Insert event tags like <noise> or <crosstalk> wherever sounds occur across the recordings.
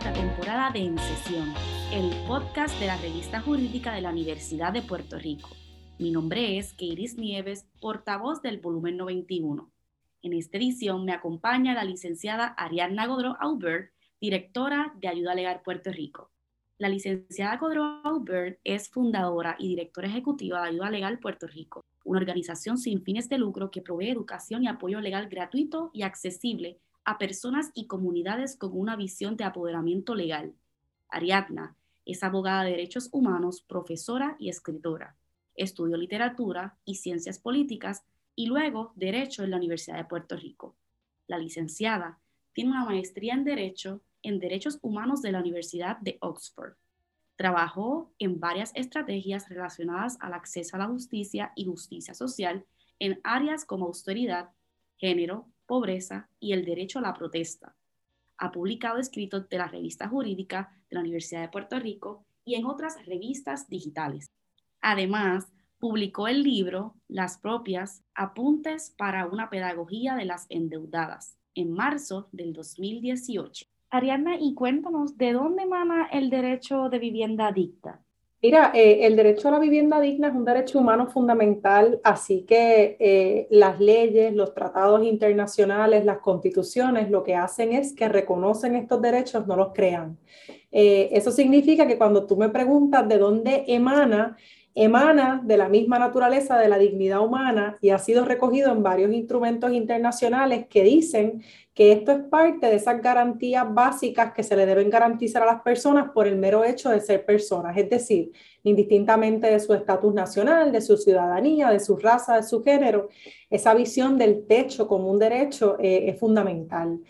cuarta temporada de En Sesión, el podcast de la revista jurídica de la Universidad de Puerto Rico. Mi nombre es Keiris Nieves, portavoz del volumen 91. En esta edición me acompaña la licenciada Ariadna Godró Aubert, directora de Ayuda Legal Puerto Rico. La licenciada Godró Aubert es fundadora y directora ejecutiva de Ayuda Legal Puerto Rico, una organización sin fines de lucro que provee educación y apoyo legal gratuito y accesible a personas y comunidades con una visión de apoderamiento legal. Ariadna es abogada de derechos humanos, profesora y escritora. Estudió literatura y ciencias políticas y luego derecho en la Universidad de Puerto Rico. La licenciada tiene una maestría en derecho en derechos humanos de la Universidad de Oxford. Trabajó en varias estrategias relacionadas al acceso a la justicia y justicia social en áreas como austeridad, género, pobreza y el derecho a la protesta. Ha publicado escritos de la revista jurídica de la Universidad de Puerto Rico y en otras revistas digitales. Además, publicó el libro Las propias Apuntes para una pedagogía de las endeudadas en marzo del 2018. Ariadna, y cuéntanos, ¿de dónde emana el derecho de vivienda dicta? Mira, eh, el derecho a la vivienda digna es un derecho humano fundamental, así que eh, las leyes, los tratados internacionales, las constituciones, lo que hacen es que reconocen estos derechos, no los crean. Eh, eso significa que cuando tú me preguntas de dónde emana, emana de la misma naturaleza de la dignidad humana y ha sido recogido en varios instrumentos internacionales que dicen que esto es parte de esas garantías básicas que se le deben garantizar a las personas por el mero hecho de ser personas, es decir, indistintamente de su estatus nacional, de su ciudadanía, de su raza, de su género, esa visión del techo como un derecho eh, es fundamental.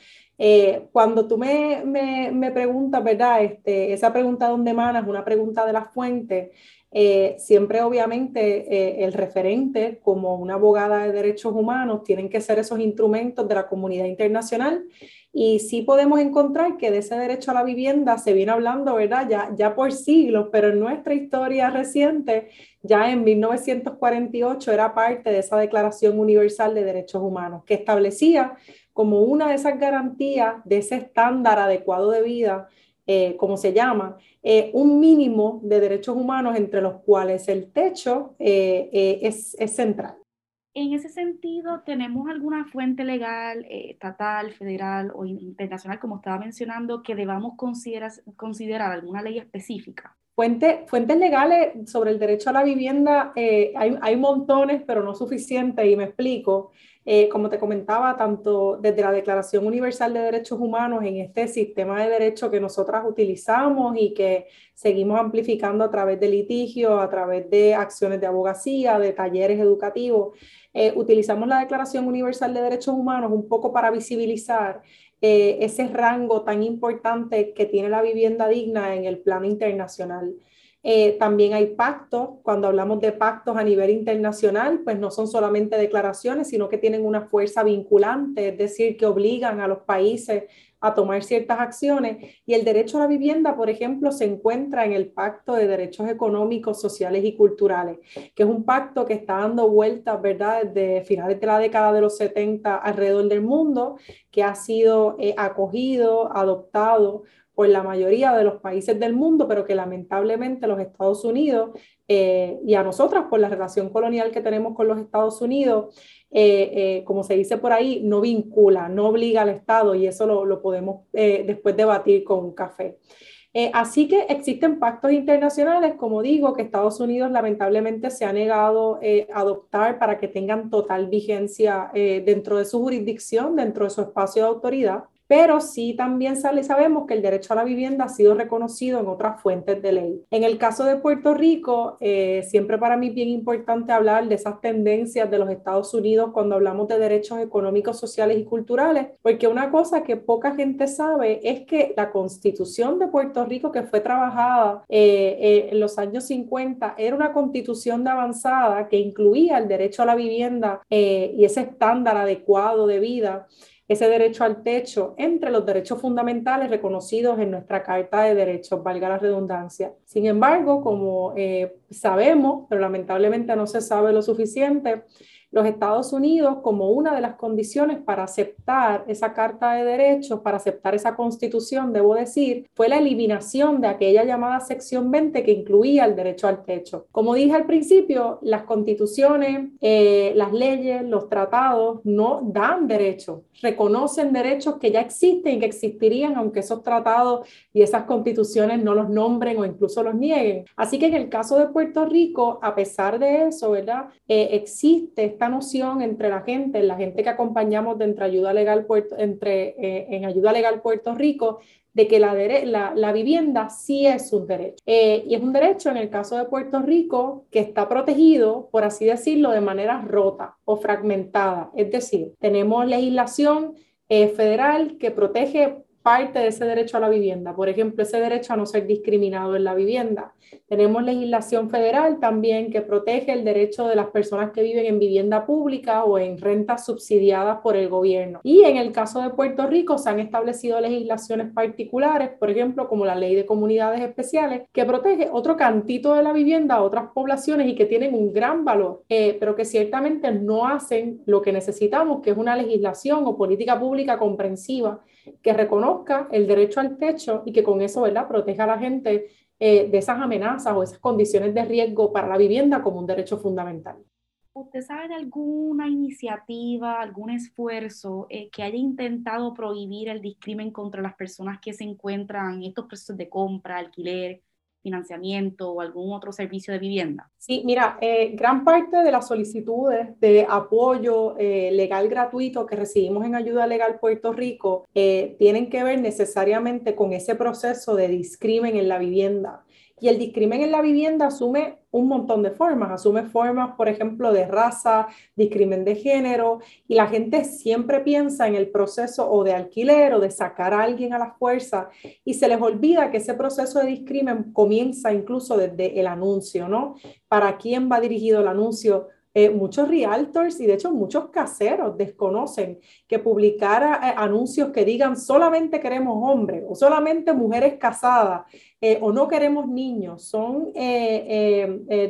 Eh, cuando tú me, me, me, preguntas, ¿verdad? Este, esa pregunta dónde emana es una pregunta de la fuente. Eh, siempre obviamente eh, el referente como una abogada de derechos humanos tienen que ser esos instrumentos de la comunidad internacional y sí podemos encontrar que de ese derecho a la vivienda se viene hablando, ¿verdad? Ya, ya por siglos, pero en nuestra historia reciente, ya en 1948 era parte de esa Declaración Universal de Derechos Humanos que establecía como una de esas garantías de ese estándar adecuado de vida eh, como se llama, eh, un mínimo de derechos humanos entre los cuales el techo eh, es, es, central. En ese sentido, ¿tenemos alguna fuente legal, estatal, federal o internacional, como estaba mencionando, que debamos considerar, considerar alguna ley específica? Fuente, fuentes legales sobre el derecho a la vivienda hay, hay montones, pero no suficientes, y me explico. Eh, como te comentaba, tanto desde la Declaración Universal de Derechos Humanos en este sistema de derecho que nosotras utilizamos y que seguimos amplificando a través de litigios, a través de acciones de abogacía, de talleres educativos, eh, utilizamos la Declaración Universal de Derechos Humanos un poco para visibilizar eh, ese rango tan importante que tiene la vivienda digna en el plano internacional. Eh, también hay pactos, cuando hablamos de pactos a nivel internacional, pues no son solamente declaraciones, sino que tienen una fuerza vinculante, es decir, que obligan a los países a tomar ciertas acciones. Y el derecho a la vivienda, por ejemplo, se encuentra en el Pacto de Derechos Económicos, Sociales y Culturales, que es un pacto que está dando vueltas, ¿verdad?, desde finales de la década de los 70 alrededor del mundo, que ha sido eh, acogido, adoptado por la mayoría de los países del mundo, pero que lamentablemente los Estados Unidos eh, y a nosotras por la relación colonial que tenemos con los Estados Unidos, eh, eh, como se dice por ahí, no vincula, no obliga al Estado y eso lo, lo podemos después debatir con un café. así que existen pactos internacionales, como digo, que Estados Unidos lamentablemente se ha negado a adoptar para que tengan total vigencia dentro de su jurisdicción, dentro de su espacio de autoridad pero sí también sale, sabemos que el derecho a la vivienda ha sido reconocido en otras fuentes de ley. En el caso de Puerto Rico, eh, siempre para mí es bien importante hablar de esas tendencias de los Estados Unidos cuando hablamos de derechos económicos, sociales y culturales, porque una cosa que poca gente sabe es que la constitución de Puerto Rico que fue trabajada eh, eh, en los años 50 era una constitución de avanzada que incluía el derecho a la vivienda y ese estándar adecuado de vida ese derecho al techo entre los derechos fundamentales reconocidos en nuestra Carta de Derechos, valga la redundancia. Sin embargo, como eh, sabemos, pero lamentablemente no se sabe lo suficiente, los Estados Unidos como una de las condiciones para aceptar esa Carta de Derechos, para aceptar esa constitución, debo decir, fue la eliminación de aquella llamada sección 20 que incluía el derecho al techo. Como dije al principio, las constituciones, eh, las leyes, los tratados no dan derechos, reconocen derechos que ya existen y que existirían aunque esos tratados y esas constituciones no los nombren o incluso los nieguen. Así que en el caso de Puerto Rico, a pesar de eso, ¿verdad? Eh, existe esta noción entre la gente, la gente que acompañamos de entre ayuda legal, Puerto, entre, eh, en ayuda legal Puerto Rico, de que la, la, vivienda sí es un derecho. Eh, y es un derecho en el caso de Puerto Rico que está protegido, por así decirlo, de manera rota o fragmentada. Es decir, tenemos legislación federal que protege parte de ese derecho a la vivienda. Por ejemplo, ese derecho a no ser discriminado en la vivienda. Tenemos legislación federal también que protege el derecho de las personas que viven en vivienda pública o en rentas subsidiadas por el gobierno. Y en el caso de Puerto Rico se han establecido legislaciones particulares, por ejemplo, como la ley de comunidades especiales, que protege otro cantito de la vivienda a otras poblaciones y que tienen un gran valor, eh, pero que ciertamente no hacen lo que necesitamos, que es una legislación o política pública comprensiva que reconozca el derecho al techo y que con eso, ¿verdad?, proteja a la gente eh, de esas amenazas o esas condiciones de riesgo para la vivienda como un derecho fundamental. ¿Usted sabe de alguna iniciativa, algún esfuerzo eh, que haya intentado prohibir el discrimen contra las personas que se encuentran en estos procesos de compra, alquiler, financiamiento o algún otro servicio de vivienda? Sí, mira, eh, gran parte de las solicitudes de apoyo eh, legal gratuito que recibimos en Ayuda Legal Puerto Rico eh, tienen que ver necesariamente con ese proceso de discrimen en la vivienda. Y el discrimen en la vivienda asume un montón de formas, asume formas, por ejemplo, de raza, discrimen de género, y la gente siempre piensa en el proceso o de alquiler o de sacar a alguien a la fuerza, y se les olvida que ese proceso de discrimen comienza incluso desde el anuncio, ¿no? ¿Para quién va dirigido el anuncio? Eh, muchos realtors y de hecho muchos caseros desconocen que publicar eh, anuncios que digan solamente queremos hombres o solamente mujeres casadas eh, o no queremos niños son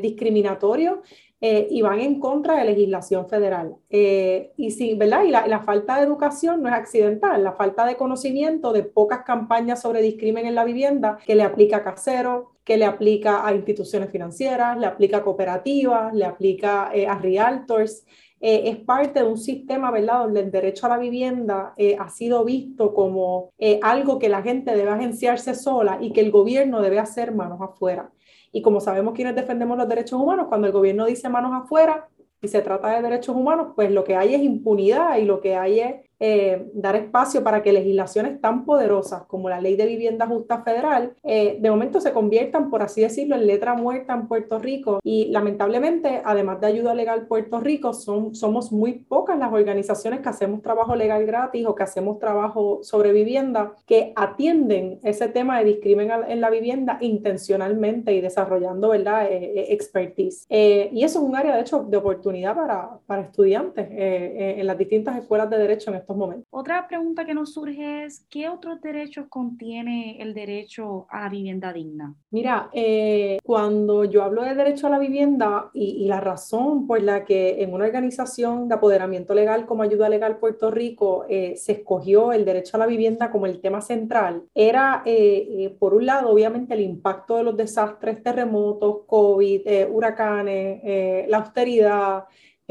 discriminatorios y van en contra de legislación federal. y sí, ¿verdad? Y la, falta de educación no es accidental, la falta de conocimiento de pocas campañas sobre discrimen en la vivienda que le aplica a caseros, que le aplica a instituciones financieras, le aplica a cooperativas, le aplica eh, a realtors. Eh, es parte de un sistema, ¿verdad?, donde el derecho a la vivienda eh, ha sido visto como algo que la gente debe agenciarse sola y que el gobierno debe hacer manos afuera. Y como sabemos quienes defendemos los derechos humanos, cuando el gobierno dice manos afuera y se trata de derechos humanos, pues lo que hay es impunidad y lo que hay es eh, dar espacio para que legislaciones tan poderosas como la Ley de Vivienda Justa Federal eh, de momento se conviertan, por así decirlo, en letra muerta en Puerto Rico. Y lamentablemente, además de ayuda legal Puerto Rico, son, somos muy pocas las organizaciones que hacemos trabajo legal gratis o que hacemos trabajo sobre vivienda que atienden ese tema de discrimen en la vivienda intencionalmente y desarrollando, ¿verdad?, eh, expertise. y eso es un área, de hecho, de oportunidad para, para estudiantes en las distintas escuelas de derecho en estos momentos. Otra pregunta que nos surge es, ¿qué otros derechos contiene el derecho a la vivienda digna? Mira, eh, cuando yo hablo de derecho a la vivienda y, la razón por la que en una organización de apoderamiento legal como Ayuda Legal Puerto Rico eh, se escogió el derecho a la vivienda como el tema central, era, eh, por un lado, obviamente el impacto de los desastres, terremotos, COVID, huracanes, la austeridad,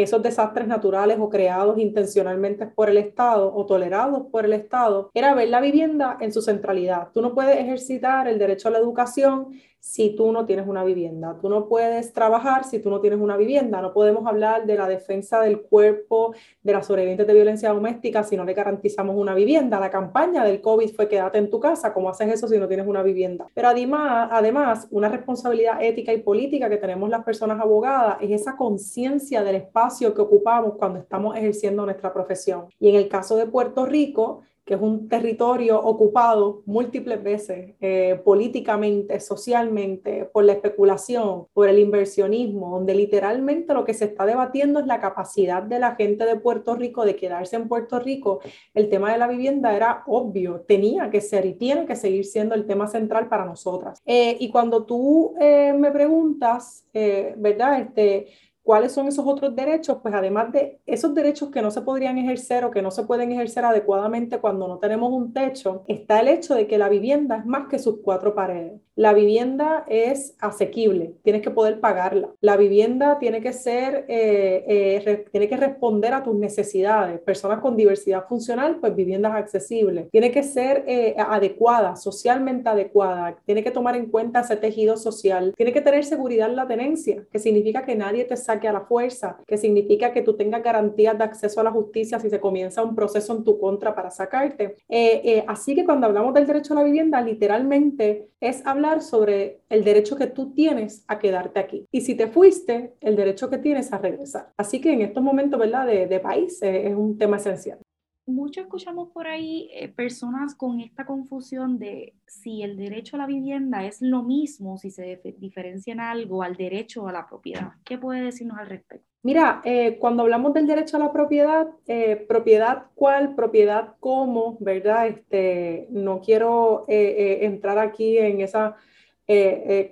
esos desastres naturales o creados intencionalmente por el Estado o tolerados por el Estado, era ver la vivienda en su centralidad. Tú no puedes ejercitar el derecho a la educación si tú no tienes una vivienda. Tú no puedes trabajar si tú no tienes una vivienda. No podemos hablar de la defensa del cuerpo de las sobrevivientes de violencia doméstica si no le garantizamos una vivienda. La campaña del COVID fue quédate en tu casa. ¿Cómo haces eso si no tienes una vivienda? Pero además, además una responsabilidad ética y política que tenemos las personas abogadas es esa conciencia del espacio que ocupamos cuando estamos ejerciendo nuestra profesión. Y en el caso de Puerto Rico, que es un territorio ocupado múltiples veces eh, políticamente, socialmente, por la especulación, por el inversionismo, donde literalmente lo que se está debatiendo es la capacidad de la gente de Puerto Rico de quedarse en Puerto Rico, el tema de la vivienda era obvio, tenía que ser y tiene que seguir siendo el tema central para nosotras. Eh, y cuando tú eh, me preguntas, ¿verdad? Este, ¿Cuáles son esos otros derechos? Pues además de esos derechos que no se podrían ejercer o que no se pueden ejercer adecuadamente cuando no tenemos un techo, está el hecho de que la vivienda es más que sus cuatro paredes. La vivienda es asequible, tienes que poder pagarla. La vivienda tiene que ser, eh, eh, tiene que responder a tus necesidades. Personas con diversidad funcional, pues viviendas accesibles. Tiene que ser eh, adecuada, socialmente adecuada. Tiene que tomar en cuenta ese tejido social. Tiene que tener seguridad en la tenencia, que significa que nadie te saque a la fuerza, que significa que tú tengas garantías de acceso a la justicia si se comienza un proceso en tu contra para sacarte. Eh, eh, así que cuando hablamos del derecho a la vivienda, literalmente es hablar sobre el derecho que tú tienes a quedarte aquí. Y si te fuiste, el derecho que tienes a regresar. Así que en estos momentos, ¿verdad? De, de país eh, es un tema esencial mucho escuchamos por ahí eh, personas con esta confusión de si el derecho a la vivienda es lo mismo, si se diferencia en algo al derecho a la propiedad. ¿Qué puede decirnos al respecto? Mira, eh, cuando hablamos del derecho a la propiedad, eh, propiedad cuál, propiedad cómo, ¿verdad? Este, no quiero entrar aquí en esa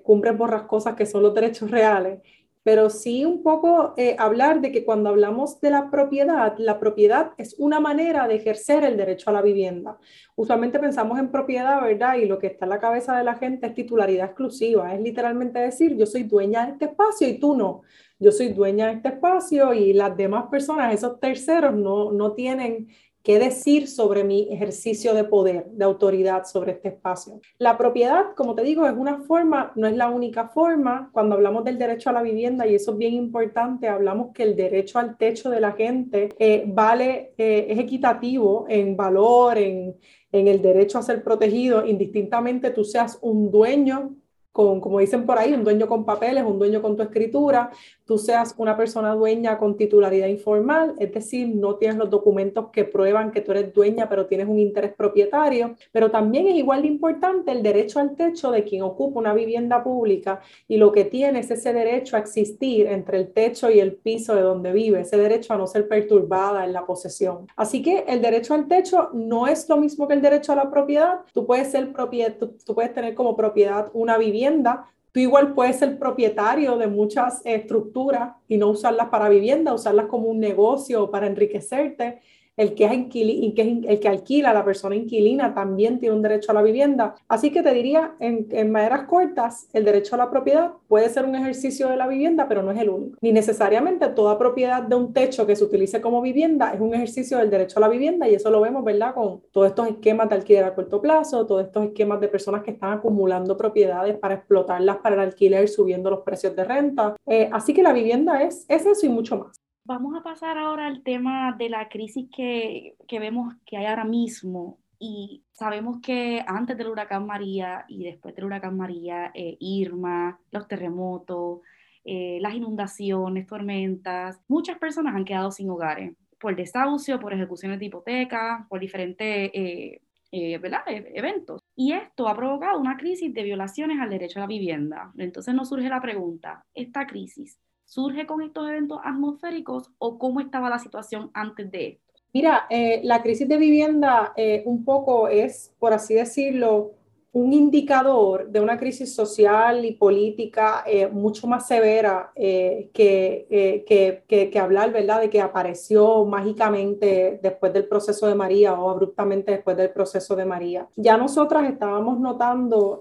cumbre borrascosas que son los derechos reales pero sí un poco eh, hablar de que cuando hablamos de la propiedad, la propiedad es una manera de ejercer el derecho a la vivienda. Usualmente pensamos en propiedad, ¿verdad? Y lo que está en la cabeza de la gente es titularidad exclusiva, es literalmente decir, yo soy dueña de este espacio y tú no. Yo soy dueña de este espacio y las demás personas, esos terceros, no, no tienen qué decir sobre mi ejercicio de poder, de autoridad sobre este espacio. La propiedad, como te digo, es una forma, no es la única forma. Cuando hablamos del derecho a la vivienda, y eso es bien importante, hablamos que el derecho al techo de la gente eh, vale, eh, es equitativo en valor, en, en el derecho a ser protegido, indistintamente tú seas un dueño con, como dicen por ahí, un dueño con papeles, un dueño con tu escritura, tú seas una persona dueña con titularidad informal, es decir, no tienes los documentos que prueban que tú eres dueña, pero tienes un interés propietario, pero también es igual de importante el derecho al techo de quien ocupa una vivienda pública y lo que tiene es ese derecho a existir entre el techo y el piso de donde vive, ese derecho a no ser perturbada en la posesión. Así que el derecho al techo no es lo mismo que el derecho a la propiedad, tú puedes ser propiedad, tú puedes tener como propiedad una vivienda, tú igual puedes ser propietario de muchas estructuras y no usarlas para vivienda, usarlas como un negocio para enriquecerte el que, es el que alquila, la persona inquilina, también tiene un derecho a la vivienda. Así que te diría, en, en maneras cortas, el derecho a la propiedad puede ser un ejercicio de la vivienda, pero no es el único. Ni necesariamente toda propiedad de un techo que se utilice como vivienda es un ejercicio del derecho a la vivienda y eso lo vemos, ¿verdad? Con todos estos esquemas de alquiler a corto plazo, todos estos esquemas de personas que están acumulando propiedades para explotarlas para el alquiler, subiendo los precios de renta. Eh, así que la vivienda es, es eso y mucho más. Vamos a pasar ahora al tema de la crisis que, que vemos que hay ahora mismo y sabemos que antes del huracán María y después del huracán María, eh, Irma, los terremotos, eh, las inundaciones, tormentas, muchas personas han quedado sin hogares por desahucio, por ejecuciones de hipoteca, por diferentes eh, e, eventos. Y esto ha provocado una crisis de violaciones al derecho a la vivienda. Entonces nos surge la pregunta, ¿esta crisis surge con estos eventos atmosféricos o cómo estaba la situación antes de esto? Mira, eh, la crisis de vivienda eh, un poco es, por así decirlo, un indicador de una crisis social y política eh, mucho más severa eh, eh, que, que, que, hablar, ¿verdad?, de que apareció mágicamente después del proceso de María o abruptamente después del proceso de María. Ya nosotras estábamos notando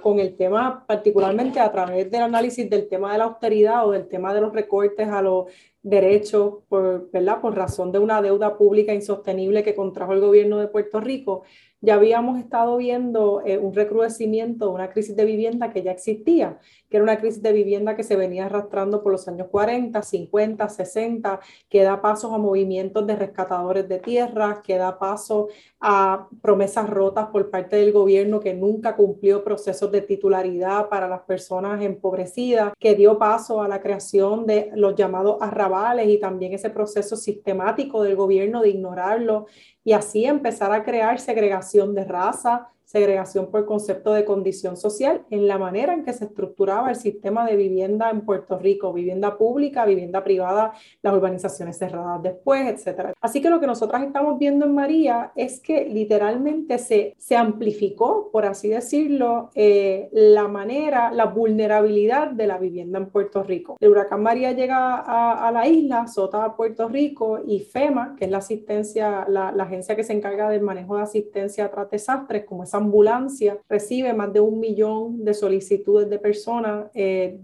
con el tema, particularmente a través del análisis del tema de la austeridad o del tema de los recortes a los derechos por, ¿verdad? por razón de una deuda pública insostenible que contrajo el gobierno de Puerto Rico, ya habíamos estado viendo eh, un recrudecimiento de una crisis de vivienda que ya existía, que era una crisis de vivienda que se venía arrastrando por los años 40, 50, 60, que da paso a movimientos de rescatadores de tierras, que da paso a promesas rotas por parte del gobierno que nunca cumplió procesos de titularidad para las personas empobrecidas, que dio paso a la creación de los llamados arrabales y también ese proceso sistemático del gobierno de ignorarlo y así empezar a crear segregación de raza, segregación por concepto de condición social en la manera en que se estructuraba el sistema de vivienda en Puerto Rico, vivienda pública, vivienda privada, las urbanizaciones cerradas después, etc. Así que lo que nosotras estamos viendo en María es que literalmente se, se amplificó, por así decirlo, eh, la manera, la vulnerabilidad de la vivienda en Puerto Rico. El huracán María llega a, la isla, sota Puerto Rico y FEMA, que es la asistencia, la, la agencia que se encarga del manejo de asistencia tras desastres, como esa ambulancia, recibe más de un millón de solicitudes de personas eh,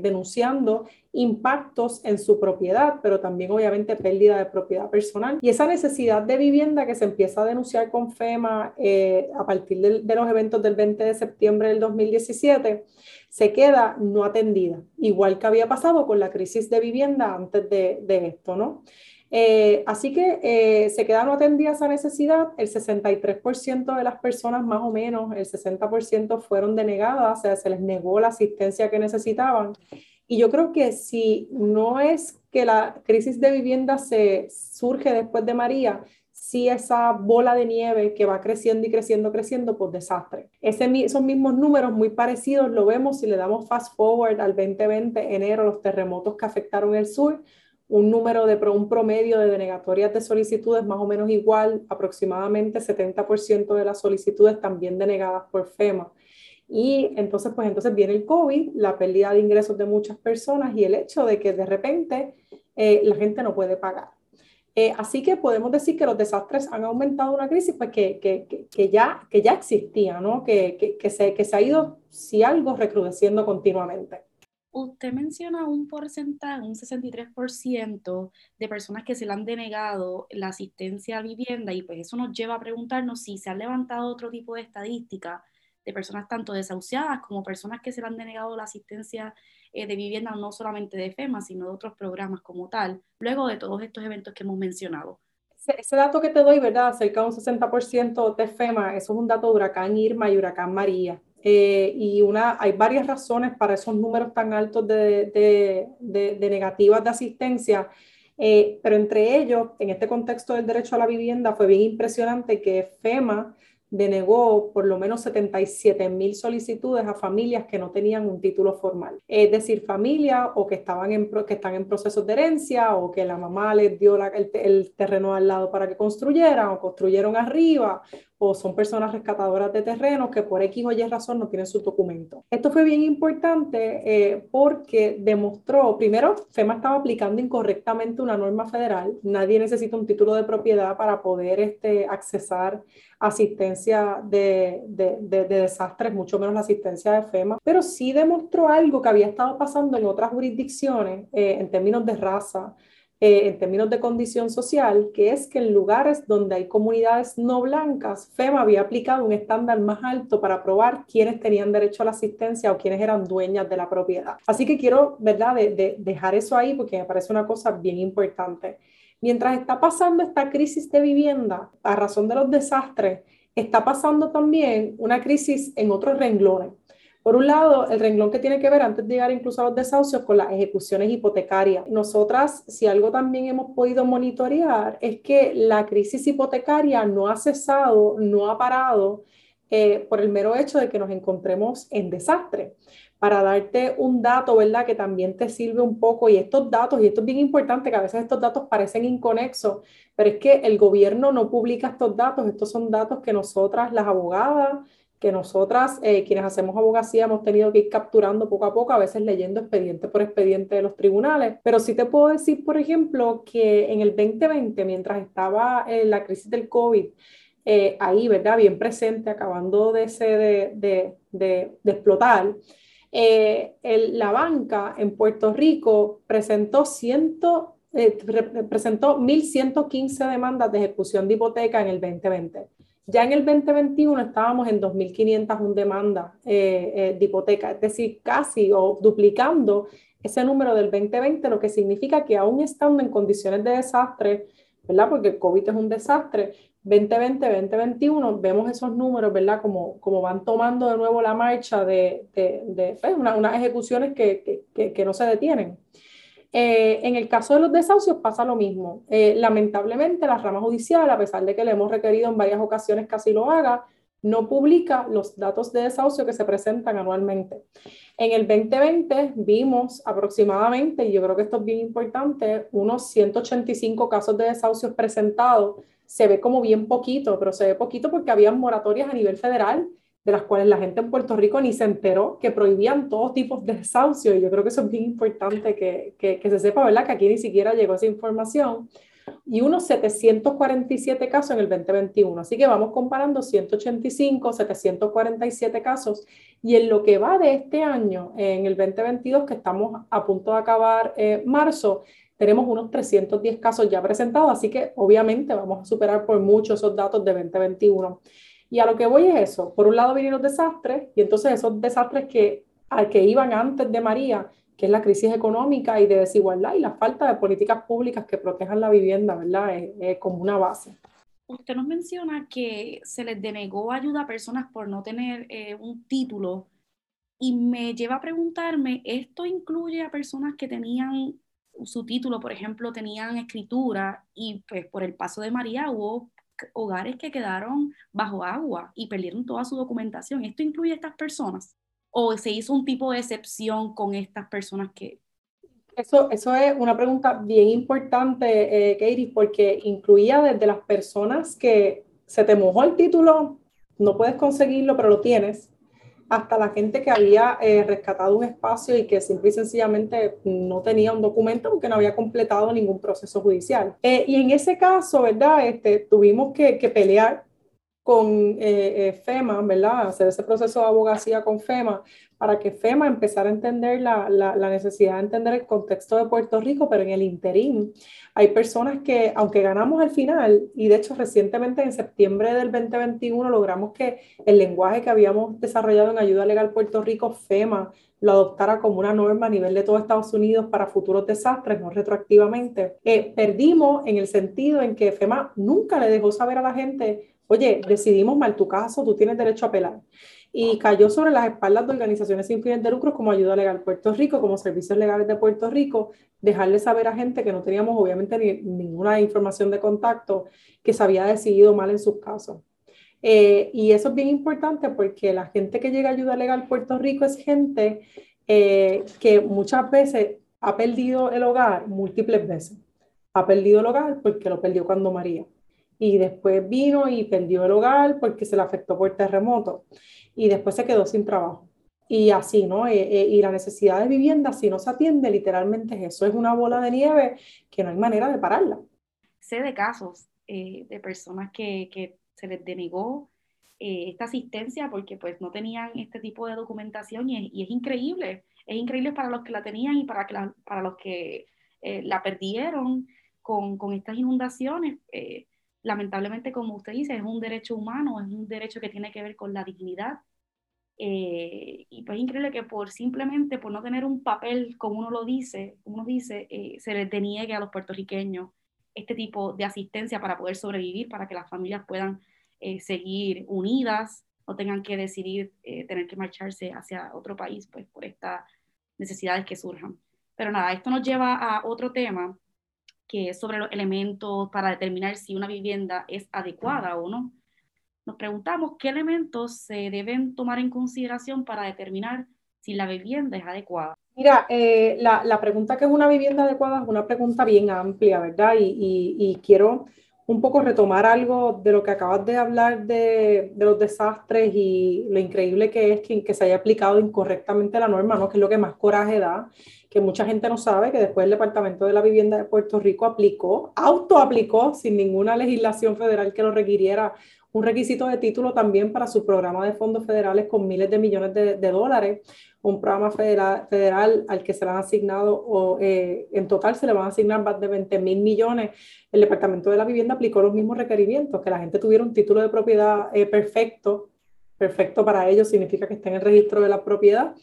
denunciando impactos en su propiedad, pero también obviamente pérdida de propiedad personal. Y esa necesidad de vivienda que se empieza a denunciar con FEMA eh, a partir de, los eventos del 20 de septiembre del 2017, se queda no atendida, igual que había pasado con la crisis de vivienda antes de, de esto, ¿no? Eh, así que eh, se queda no atendida esa necesidad, el 63% de las personas más o menos, el 60% fueron denegadas, o sea, se les negó la asistencia que necesitaban. Y yo creo que si no es que la crisis de vivienda se surge después de María, si esa bola de nieve que va creciendo y creciendo, creciendo, pues desastre. Ese, esos mismos números muy parecidos lo vemos si le damos fast forward al 2020, enero, los terremotos que afectaron el sur, un número de un promedio de denegatorias de solicitudes más o menos igual, aproximadamente 70% de las solicitudes también denegadas por FEMA. Y entonces, pues entonces viene el COVID, la pérdida de ingresos de muchas personas y el hecho de que de repente eh, la gente no puede pagar. Eh, así que podemos decir que los desastres han aumentado una crisis pues, que, que, que, ya, que ya existía, ¿no? que, se, que se ha ido, si algo, recrudeciendo continuamente. Usted menciona un porcentaje, un 63% de personas que se le han denegado la asistencia a vivienda y pues eso nos lleva a preguntarnos si se han levantado otro tipo de estadística de personas tanto desahuciadas como personas que se le han denegado la asistencia eh, de vivienda no solamente de FEMA, sino de otros programas como tal, luego de todos estos eventos que hemos mencionado. Ese, dato que te doy, ¿verdad? Cerca de un 60% de FEMA, eso es un dato de huracán Irma y huracán María. Eh, y una, hay varias razones para esos números tan altos de, de, negativas de asistencia, eh, pero entre ellos, en este contexto del derecho a la vivienda, fue bien impresionante que FEMA denegó por lo menos 77 mil solicitudes a familias que no tenían un título formal. Es decir, familias o que, estaban en, que están en procesos de herencia o que la mamá les dio el, el, terreno al lado para que construyeran o construyeron arriba o son personas rescatadoras de terrenos que por X o Y razón no tienen su documento. Esto fue bien importante eh, porque demostró, primero, FEMA estaba aplicando incorrectamente una norma federal. Nadie necesita un título de propiedad para poder este, accesar asistencia de, de, de, desastres, mucho menos la asistencia de FEMA, pero sí demostró algo que había estado pasando en otras jurisdicciones eh, en términos de raza, eh, en términos de condición social, que es que en lugares donde hay comunidades no blancas, FEMA había aplicado un estándar más alto para probar quiénes tenían derecho a la asistencia o quiénes eran dueñas de la propiedad. Así que quiero, ¿verdad?, de, dejar eso ahí porque me parece una cosa bien importante. Mientras está pasando esta crisis de vivienda, a razón de los desastres, está pasando también una crisis en otros renglones. Por un lado, el renglón que tiene que ver antes de llegar incluso a los desahucios con las ejecuciones hipotecarias. Nosotras, si algo también hemos podido monitorear, es que la crisis hipotecaria no ha cesado, no ha parado eh, por el mero hecho de que nos encontremos en desastre. Para darte un dato, ¿verdad? Que también te sirve un poco, y estos datos, y esto es bien importante, que a veces estos datos parecen inconexos, pero es que el gobierno no publica estos datos, estos son datos que nosotras, las abogadas, que nosotras, eh, quienes hacemos abogacía, hemos tenido que ir capturando poco a poco, a veces leyendo expediente por expediente de los tribunales. Pero sí te puedo decir, por ejemplo, que en el 2020, mientras estaba en la crisis del COVID, eh, ahí, ¿verdad? Bien presente, acabando de, de, de, de explotar, eh, la banca en Puerto Rico presentó, ciento, presentó 1.115 demandas de ejecución de hipoteca en el 2020. Ya en el 2021 estábamos en 2.501 demandas eh, eh, de hipoteca, es decir, casi o duplicando ese número del 2020, lo que significa que aún estando en condiciones de desastre, ¿verdad? Porque el COVID es un desastre, 2020, 2021, vemos esos números, ¿verdad? Como, como van tomando de nuevo la marcha de, de, de pues, unas ejecuciones que, que, que no se detienen. Eh, en el caso de los desahucios pasa lo mismo. Eh, lamentablemente, la rama judicial, a pesar de que le hemos requerido en varias ocasiones que así lo haga, no publica los datos de desahucio que se presentan anualmente. En el 2020 vimos aproximadamente, y yo creo que esto es bien importante, unos 185 casos de desahucios presentados. Se ve como bien poquito, pero se ve poquito porque habían moratorias a nivel federal de las cuales la gente en Puerto Rico ni se enteró que prohibían todos tipos de desahucio. Y yo creo que eso es bien importante que, que, que se sepa, ¿verdad? Que aquí ni siquiera llegó esa información y unos 747 casos en el 2021. Así que vamos comparando 185, 747 casos. Y en lo que va de este año, en el 2022, que estamos a punto de acabar eh, marzo, tenemos unos 310 casos ya presentados. Así que obviamente vamos a superar por mucho esos datos de 2021. Y a lo que voy es eso. Por un lado los desastres y entonces esos desastres que, al que iban antes de María que es la crisis económica y de desigualdad y la falta de políticas públicas que protejan la vivienda, ¿verdad? Es, como una base. Usted nos menciona que se les denegó ayuda a personas por no tener eh, un título y me lleva a preguntarme, ¿esto incluye a personas que tenían su título, por ejemplo, tenían escritura y pues por el paso de María hubo hogares que quedaron bajo agua y perdieron toda su documentación? ¿Esto incluye a estas personas? o se hizo un tipo de excepción con estas personas que... Eso, eso es una pregunta bien importante, eh, porque incluía desde las personas que se te mojó el título, no puedes conseguirlo, pero lo tienes, hasta la gente que había eh, rescatado un espacio y que simple y sencillamente no tenía un documento porque no había completado ningún proceso judicial. Eh, y en ese caso, ¿verdad? Este, tuvimos que, que pelear con eh, FEMA, ¿verdad? Hacer ese proceso de abogacía con FEMA para que FEMA empezara a entender la, la, la, necesidad de entender el contexto de Puerto Rico, pero en el interín hay personas que, aunque ganamos al final, y de hecho recientemente en septiembre del 2021 logramos que el lenguaje que habíamos desarrollado en Ayuda Legal Puerto Rico, FEMA, lo adoptara como una norma a nivel de todo Estados Unidos para futuros desastres, no retroactivamente. Eh, perdimos en el sentido en que FEMA nunca le dejó saber a la gente oye, decidimos mal tu caso, tú tienes derecho a apelar. Y cayó sobre las espaldas de organizaciones sin fines de lucro como Ayuda Legal Puerto Rico, como Servicios Legales de Puerto Rico, dejarle saber a gente que no teníamos obviamente ninguna información de contacto que se había decidido mal en sus casos. Eh, y eso es bien importante porque la gente que llega a Ayuda Legal Puerto Rico es gente eh, que muchas veces ha perdido el hogar múltiples veces. Ha perdido el hogar porque lo perdió cuando María y después vino y perdió el hogar porque se le afectó por terremoto y después se quedó sin trabajo. Y así, ¿no? Eh, eh, y la necesidad de vivienda, si no se atiende, literalmente es eso, es una bola de nieve que no hay manera de pararla. Sé de casos eh, de personas que, que, se les denegó esta asistencia porque pues no tenían este tipo de documentación y es, y es increíble, es increíble para los que la tenían y para, que para los que la perdieron con, con estas inundaciones lamentablemente, como usted dice, es un derecho humano, es un derecho que tiene que ver con la dignidad. Eh, y pues es increíble que por simplemente por no tener un papel, como uno lo dice, uno dice, eh, se les deniegue a los puertorriqueños este tipo de asistencia para poder sobrevivir, para que las familias puedan eh, seguir unidas, no tengan que decidir tener que marcharse hacia otro país, pues por estas necesidades que surjan. Pero nada, esto nos lleva a otro tema que sobre los elementos para determinar si una vivienda es adecuada o no. Nos preguntamos qué elementos se deben tomar en consideración para determinar si la vivienda es adecuada. Mira, eh, la, la, pregunta que es una vivienda adecuada es una pregunta bien amplia, ¿verdad? Y, y, quiero un poco retomar algo de lo que acabas de hablar de, de los desastres y lo increíble que es que, que, se haya aplicado incorrectamente la norma, ¿no? Que es lo que más coraje da que mucha gente no sabe que después el Departamento de la Vivienda de Puerto Rico aplicó, autoaplicó sin ninguna legislación federal que lo requiriera un requisito de título también para su programa de fondos federales con miles de millones de, dólares, un programa federal, federal, al que se le han asignado, o, eh, en total se le van a asignar más de 20 mil millones. El Departamento de la Vivienda aplicó los mismos requerimientos, que la gente tuviera un título de propiedad eh, perfecto, perfecto para ellos significa que esté en el registro de la propiedad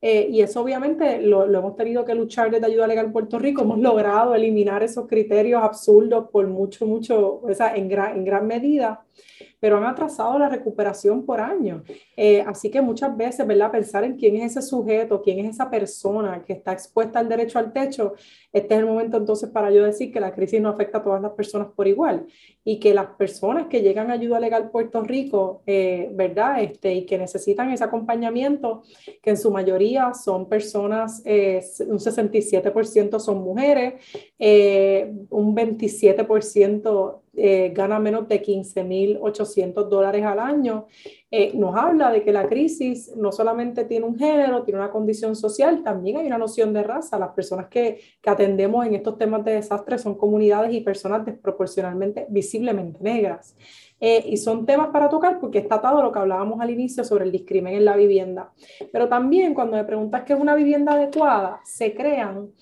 eh, y eso obviamente lo, hemos tenido que luchar desde Ayuda Legal Puerto Rico. Hemos logrado eliminar esos criterios absurdos por mucho, mucho, o sea, en gran, en gran medida. Pero han atrasado la recuperación por años. Eh, así que muchas veces, ¿verdad? Pensar en quién es ese sujeto, quién es esa persona que está expuesta al derecho al techo, este es el momento entonces para yo decir que la crisis no afecta a todas las personas por igual y que las personas que llegan a ayuda legal Puerto Rico, eh, ¿verdad? Este, y que necesitan ese acompañamiento, que en su mayoría son personas, eh, un 67% son mujeres, un 27% eh, gana menos de 15.800 dólares al año, eh, nos habla de que la crisis no solamente tiene un género, tiene una condición social, también hay una noción de raza. Las personas que, que atendemos en estos temas de desastre son comunidades y personas desproporcionalmente, visiblemente negras. Eh, y son temas para tocar porque está atado a lo que hablábamos al inicio sobre el discrimen en la vivienda. Pero también cuando me preguntas qué es una vivienda adecuada, se crean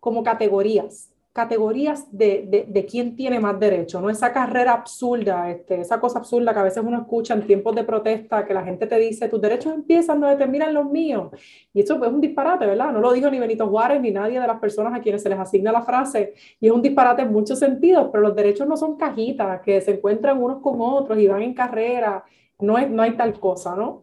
como categorías categorías de, de, de, quién tiene más derecho, no esa carrera absurda, este, esa cosa absurda que a veces uno escucha en tiempos de protesta, que la gente te dice, tus derechos empiezan donde terminan los míos. Y eso pues, es un disparate, ¿verdad? No lo dijo ni Benito Juárez ni nadie de las personas a quienes se les asigna la frase. Y es un disparate en muchos sentidos, pero los derechos no son cajitas que se encuentran unos con otros y van en carrera. No, es, no hay tal cosa, ¿no?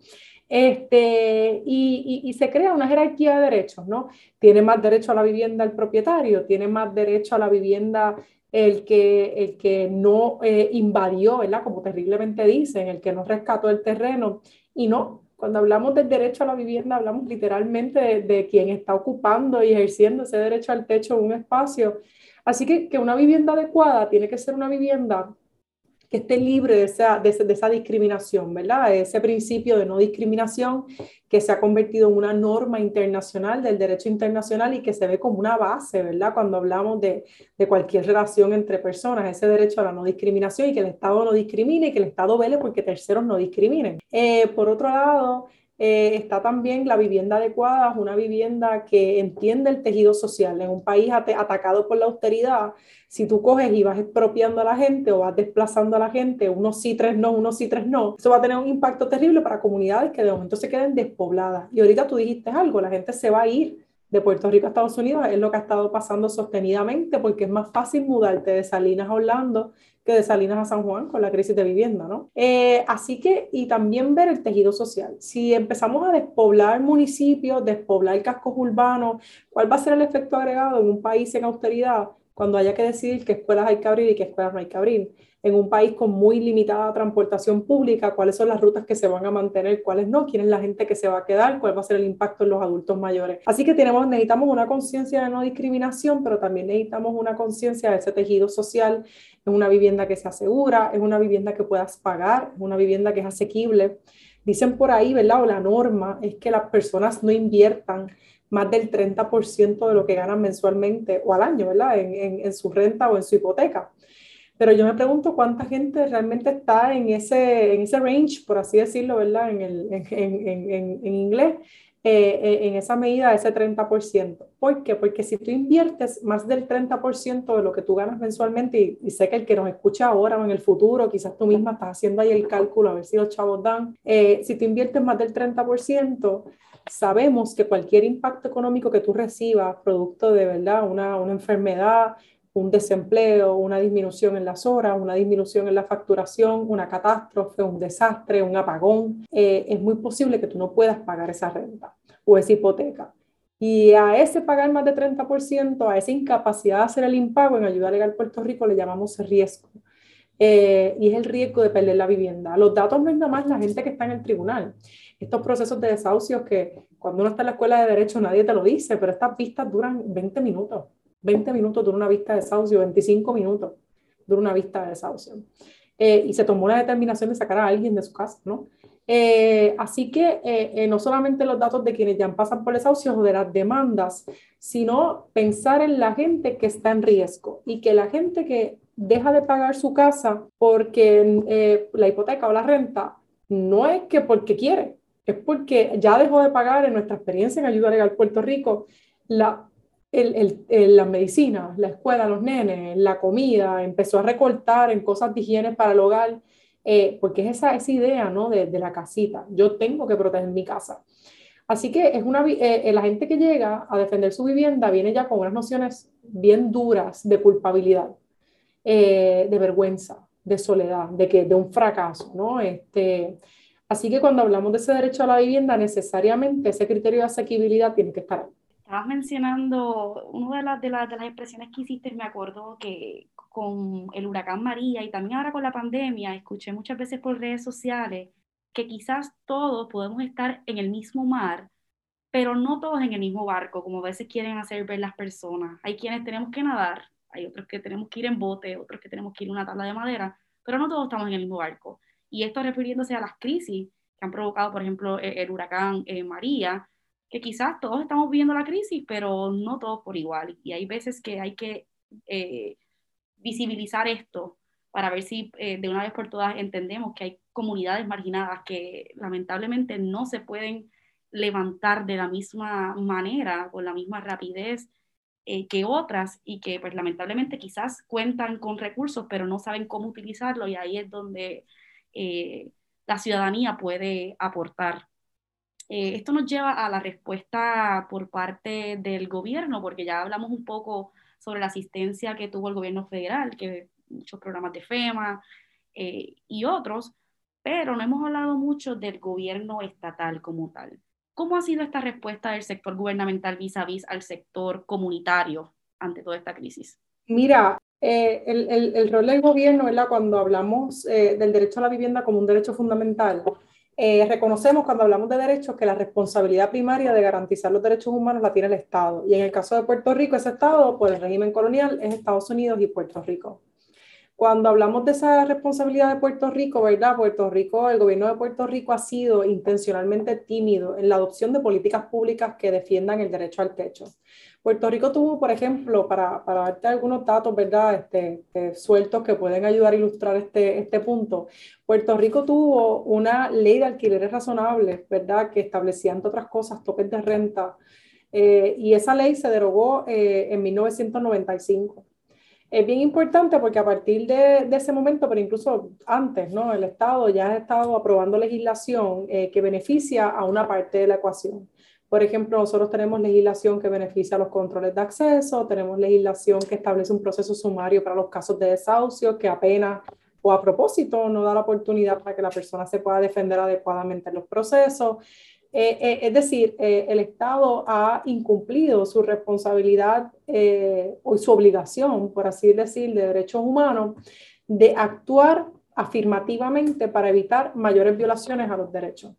Este, y, se crea una jerarquía de derechos, ¿no? Tiene más derecho a la vivienda el propietario, tiene más derecho a la vivienda el que, el que no eh, invadió, ¿verdad? Como terriblemente dicen, el que no rescató el terreno. Y no, cuando hablamos del derecho a la vivienda, hablamos literalmente de, de quien está ocupando y ejerciendo ese derecho al techo en un espacio. Así que, que una vivienda adecuada tiene que ser una vivienda que esté libre de esa, de, esa discriminación, ¿verdad? Ese principio de no discriminación que se ha convertido en una norma internacional del derecho internacional y que se ve como una base, ¿verdad? Cuando hablamos de, de cualquier relación entre personas, ese derecho a la no discriminación y que el Estado no discrimine y que el Estado vele porque terceros no discriminen. Eh, por otro lado, eh, está también la vivienda adecuada, una vivienda que entiende el tejido social. En un país atacado por la austeridad, si tú coges y vas expropiando a la gente o vas desplazando a la gente, unos sí, tres no, unos sí, tres no, eso va a tener un impacto terrible para comunidades que de momento se queden despobladas. Y ahorita tú dijiste algo, la gente se va a ir de Puerto Rico a Estados Unidos, es lo que ha estado pasando sostenidamente porque es más fácil mudarte de Salinas a Orlando de Salinas a San Juan con la crisis de vivienda, ¿no? Eh, así que, y también ver el tejido social. Si empezamos a despoblar municipios, despoblar cascos urbanos, ¿cuál va a ser el efecto agregado en un país en austeridad cuando haya que decidir qué escuelas hay que abrir y qué escuelas no hay que abrir? En un país con muy limitada transportación pública, cuáles son las rutas que se van a mantener, cuáles no, quién es la gente que se va a quedar, cuál va a ser el impacto en los adultos mayores. Así que tenemos, necesitamos una conciencia de no discriminación, pero también necesitamos una conciencia de ese tejido social, en una vivienda que se asegura, es una vivienda que puedas pagar, es una vivienda que es asequible. Dicen por ahí, ¿verdad? O la norma es que las personas no inviertan más del 30% de lo que ganan mensualmente o al año, ¿verdad? En su renta o en su hipoteca. Pero yo me pregunto cuánta gente realmente está en ese, en ese range, por así decirlo, ¿verdad? En, el, en, en, en inglés, eh, eh, en esa medida, ese 30%. ¿Por qué? Porque si tú inviertes más del 30% de lo que tú ganas mensualmente, y, sé que el que nos escucha ahora o en el futuro, quizás tú misma estás haciendo ahí el cálculo a ver si los chavos dan, eh, si tú inviertes más del 30%, sabemos que cualquier impacto económico que tú recibas, producto de verdad una, una enfermedad, un desempleo, una disminución en las horas, una disminución en la facturación, una catástrofe, un desastre, un apagón, eh, es muy posible que tú no puedas pagar esa renta o esa hipoteca. Y a ese pagar más de 30%, a esa incapacidad de hacer el impago en ayuda legal Puerto Rico le llamamos riesgo. Eh, y es el riesgo de perder la vivienda. Los datos no es más la gente que está en el tribunal. Estos procesos de desahucios que cuando uno está en la escuela de derecho nadie te lo dice, pero estas vistas duran 20 minutos. 20 minutos dura una vista de desahucio, 25 minutos dura una vista de desahucio. Eh, y se tomó la determinación de sacar a alguien de su casa, ¿no? Eh, así que eh, no solamente los datos de quienes ya pasan por desahucios o de las demandas, sino pensar en la gente que está en riesgo y que la gente que deja de pagar su casa porque la hipoteca o la renta no es que porque quiere, es porque ya dejó de pagar en nuestra experiencia en ayuda legal Puerto Rico la el, el, la medicina, la escuela, los nenes, la comida, empezó a recortar en cosas de higiene para el hogar, eh, porque es esa, esa idea ¿no? de, de, la casita. Yo tengo que proteger mi casa. Así que es una, eh, la gente que llega a defender su vivienda viene ya con unas nociones bien duras de culpabilidad, eh, de vergüenza, de soledad, de, que, de un fracaso, ¿no? Este, así que cuando hablamos de ese derecho a la vivienda, necesariamente ese criterio de asequibilidad tiene que estar Estabas mencionando, una de las, de, las, de las expresiones que hiciste, me acuerdo que con el huracán María y también ahora con la pandemia, escuché muchas veces por redes sociales que quizás todos podemos estar en el mismo mar, pero no todos en el mismo barco, como a veces quieren hacer ver las personas. Hay quienes tenemos que nadar, hay otros que tenemos que ir en bote, otros que tenemos que ir en una tabla de madera, pero no todos estamos en el mismo barco. Y esto refiriéndose a las crisis que han provocado, por ejemplo, e, el, huracán eh, María, que quizás todos estamos viviendo la crisis, pero no todos por igual. Y hay veces que hay que eh, visibilizar esto para ver si eh, de una vez por todas entendemos que hay comunidades marginadas que lamentablemente no se pueden levantar de la misma manera, con la misma rapidez eh, que otras y que pues lamentablemente quizás cuentan con recursos pero no saben cómo utilizarlo y ahí es donde la ciudadanía puede aportar. Esto nos lleva a la respuesta por parte del gobierno, porque ya hablamos un poco sobre la asistencia que tuvo el gobierno federal, que muchos programas de FEMA eh, y otros, pero no hemos hablado mucho del gobierno estatal como tal. ¿Cómo ha sido esta respuesta del sector gubernamental vis a vis al sector comunitario ante toda esta crisis? Mira, eh, el, el, el, rol del gobierno, ¿verdad? cuando hablamos eh, del derecho a la vivienda como un derecho fundamental, reconocemos cuando hablamos de derechos que la responsabilidad primaria de garantizar los derechos humanos la tiene el Estado. Y en el caso de Puerto Rico, ese Estado, por el régimen colonial, es Estados Unidos y Puerto Rico. Cuando hablamos de esa responsabilidad de Puerto Rico, ¿verdad? Puerto Rico, el gobierno de Puerto Rico ha sido intencionalmente tímido en la adopción de políticas públicas que defiendan el derecho al techo. Puerto Rico tuvo, por ejemplo, para, para darte algunos datos, ¿verdad? Este, eh, sueltos que pueden ayudar a ilustrar este, este punto. Puerto Rico tuvo una ley de alquileres razonables, ¿verdad? Que establecía, entre otras cosas, topes de renta. Eh, y esa ley se derogó eh, en 1995 es bien importante porque a partir de, ese momento, pero incluso antes, ¿no? El Estado ya ha estado aprobando legislación eh, que beneficia a una parte de la ecuación. Por ejemplo, nosotros tenemos legislación que beneficia a los controles de acceso, tenemos legislación que establece un proceso sumario para los casos de desahucio que apenas o a propósito no da la oportunidad para que la persona se pueda defender adecuadamente en los procesos. Eh, eh, es decir, eh, el Estado ha incumplido su responsabilidad o su obligación, por así decir, de derechos humanos, de actuar afirmativamente para evitar mayores violaciones a los derechos.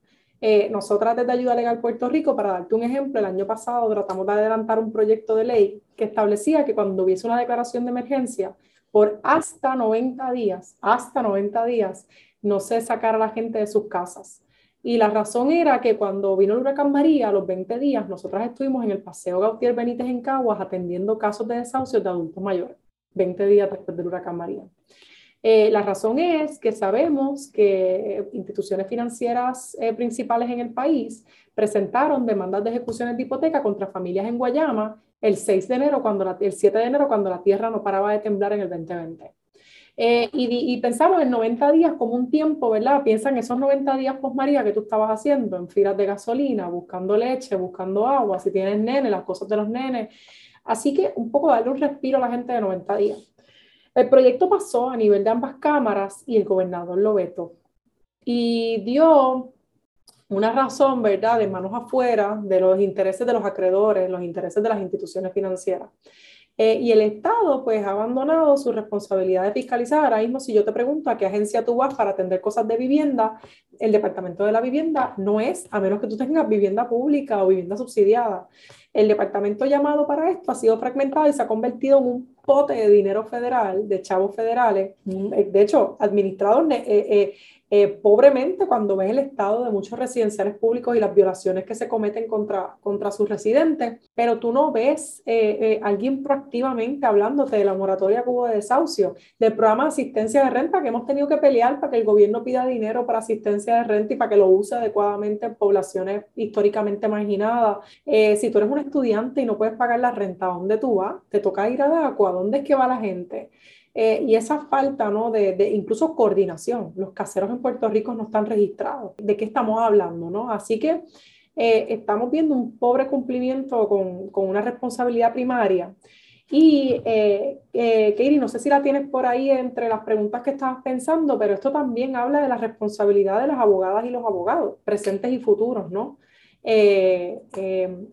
nosotras desde Ayuda Legal Puerto Rico, para darte un ejemplo, el año pasado tratamos de adelantar un proyecto de ley que establecía que cuando hubiese una declaración de emergencia, por hasta 90 días, hasta 90 días, no se sacara a la gente de sus casas. Y la razón era que cuando vino el huracán María, a los 20 días, nosotras estuvimos en el Paseo Gautier Benítez en Caguas atendiendo casos de desahucios de adultos mayores, 20 días después del huracán María. Eh, la razón es que sabemos que instituciones financieras eh, principales en el país presentaron demandas de ejecuciones de hipoteca contra familias en Guayama el 6 de enero, cuando la, el 7 de enero, cuando la tierra no paraba de temblar en el 2020. Eh, y, pensamos en 90 días como un tiempo, ¿verdad? Piensa en esos 90 días post María que tú estabas haciendo en filas de gasolina, buscando leche, buscando agua, si tienes nene, las cosas de los nenes. Así que un poco darle un respiro a la gente de 90 días. El proyecto pasó a nivel de ambas cámaras y el gobernador lo vetó. Y dio una razón, ¿verdad?, de manos afuera de los intereses de los acreedores, los intereses de las instituciones financieras. Eh, y el Estado, pues, ha abandonado su responsabilidad de fiscalizar. Ahora mismo, si yo te pregunto a qué agencia tú vas para atender cosas de vivienda, el Departamento de la Vivienda no es, a menos que tú tengas vivienda pública o vivienda subsidiada. El departamento llamado para esto ha sido fragmentado y se ha convertido en un pote de dinero federal, de chavos federales. Mm, de hecho, administrados eh, eh, eh, pobremente cuando ves el estado de muchos residenciales públicos y las violaciones que se cometen contra, contra sus residentes, pero tú no ves eh, eh, alguien proactivamente hablándote de la moratoria hubo de desahucio, del programa de asistencia de renta que hemos tenido que pelear para que el gobierno pida dinero para asistencia de renta y para que lo use adecuadamente en poblaciones históricamente marginadas. si tú eres un estudiante y no puedes pagar la renta, ¿a dónde tú vas? Te toca ir a DACO, ¿a dónde es que va la gente? Eh, y esa falta ¿no? de, incluso coordinación, los caseros en Puerto Rico no están registrados. ¿De qué estamos hablando? ¿no? Así que eh, estamos viendo un pobre cumplimiento con, con, una responsabilidad primaria. Y, eh, eh, Katie, no sé si la tienes por ahí entre las preguntas que estabas pensando, pero esto también habla de la responsabilidad de las abogadas y los abogados, presentes y futuros, ¿no? Eh,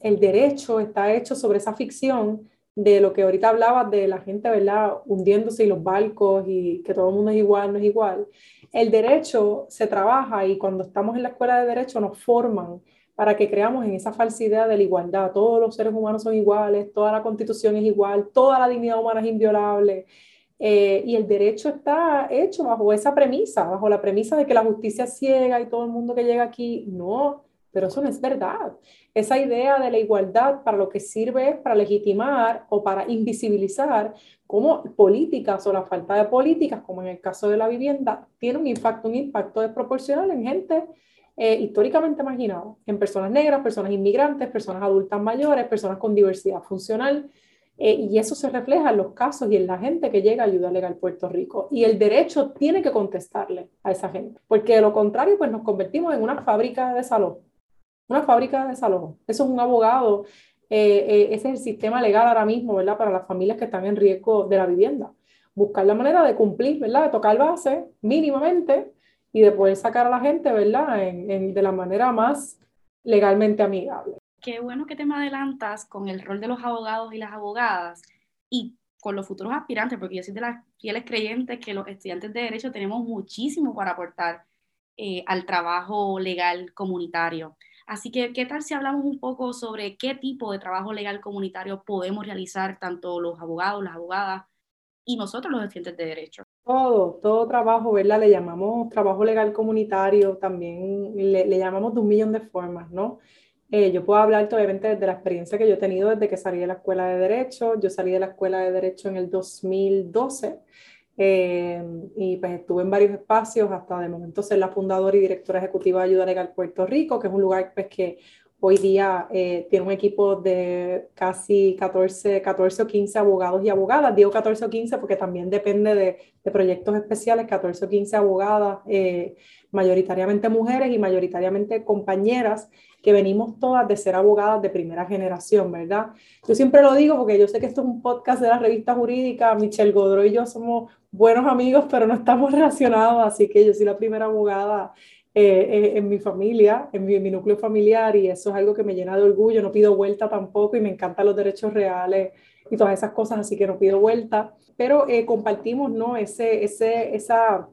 el derecho está hecho sobre esa ficción de lo que ahorita hablabas de la gente, ¿verdad? Hundiéndose y los barcos y que todo el mundo es igual, no es igual. El derecho se trabaja y cuando estamos en la escuela de derecho nos forman para que creamos en esa falsa idea de la igualdad. Todos los seres humanos son iguales, toda la constitución es igual, toda la dignidad humana es inviolable. Eh, y el derecho está hecho bajo esa premisa, bajo la premisa de que la justicia es ciega y todo el mundo que llega aquí, no, pero eso no es verdad. Esa idea de la igualdad para lo que sirve es para legitimar o para invisibilizar cómo políticas o la falta de políticas, como en el caso de la vivienda, tiene un impacto, un impacto desproporcional en gente eh, históricamente marginada, en personas negras, personas inmigrantes, personas adultas mayores, personas con diversidad funcional. Eh, y eso se refleja en los casos y en la gente que llega a ayuda legal Puerto Rico. Y el derecho tiene que contestarle a esa gente, porque de lo contrario, pues nos convertimos en una fábrica de salón una fábrica de desalojo. Eso es un abogado, eh, eh, ese es el sistema legal ahora mismo, ¿verdad? Para las familias que están en riesgo de la vivienda. Buscar la manera de cumplir, ¿verdad? De tocar base mínimamente y de poder sacar a la gente, ¿verdad? De la manera más legalmente amigable. Qué bueno que te me adelantas con el rol de los abogados y las abogadas y con los futuros aspirantes, porque yo soy de las fieles creyentes que los estudiantes de derecho tenemos muchísimo para aportar eh, al trabajo legal comunitario. Así que, ¿qué tal si hablamos un poco sobre qué tipo de trabajo legal comunitario podemos realizar tanto los abogados, las abogadas y nosotros los estudiantes de derecho? Todo, todo trabajo, ¿verdad? Le llamamos trabajo legal comunitario, también le, llamamos de un millón de formas, ¿no? Eh, yo puedo hablar obviamente desde la experiencia que yo he tenido desde que salí de la escuela de Derecho. Yo salí de la escuela de Derecho en el 2012 eh, y pues estuve en varios espacios, hasta de momento ser la fundadora y directora ejecutiva de Ayuda Legal Puerto Rico, que es un lugar pues, que hoy día eh, tiene un equipo de casi 14, 14 o 15 abogados y abogadas. Digo 14 o 15 porque también depende de, de proyectos especiales, 14 o 15 abogadas, eh, mayoritariamente mujeres y mayoritariamente compañeras que venimos todas de ser abogadas de primera generación, ¿verdad? Yo siempre lo digo porque yo sé que esto es un podcast de la revista jurídica, Michelle Godro y yo somos buenos amigos, pero no estamos <laughs> relacionados, así que yo soy la primera abogada eh, eh, en mi familia, en mi, núcleo familiar, y eso es algo que me llena de orgullo, no pido vuelta tampoco y me encantan los derechos reales y todas esas cosas, así que no pido vuelta, pero eh, compartimos, ¿no? Ese, ese, esa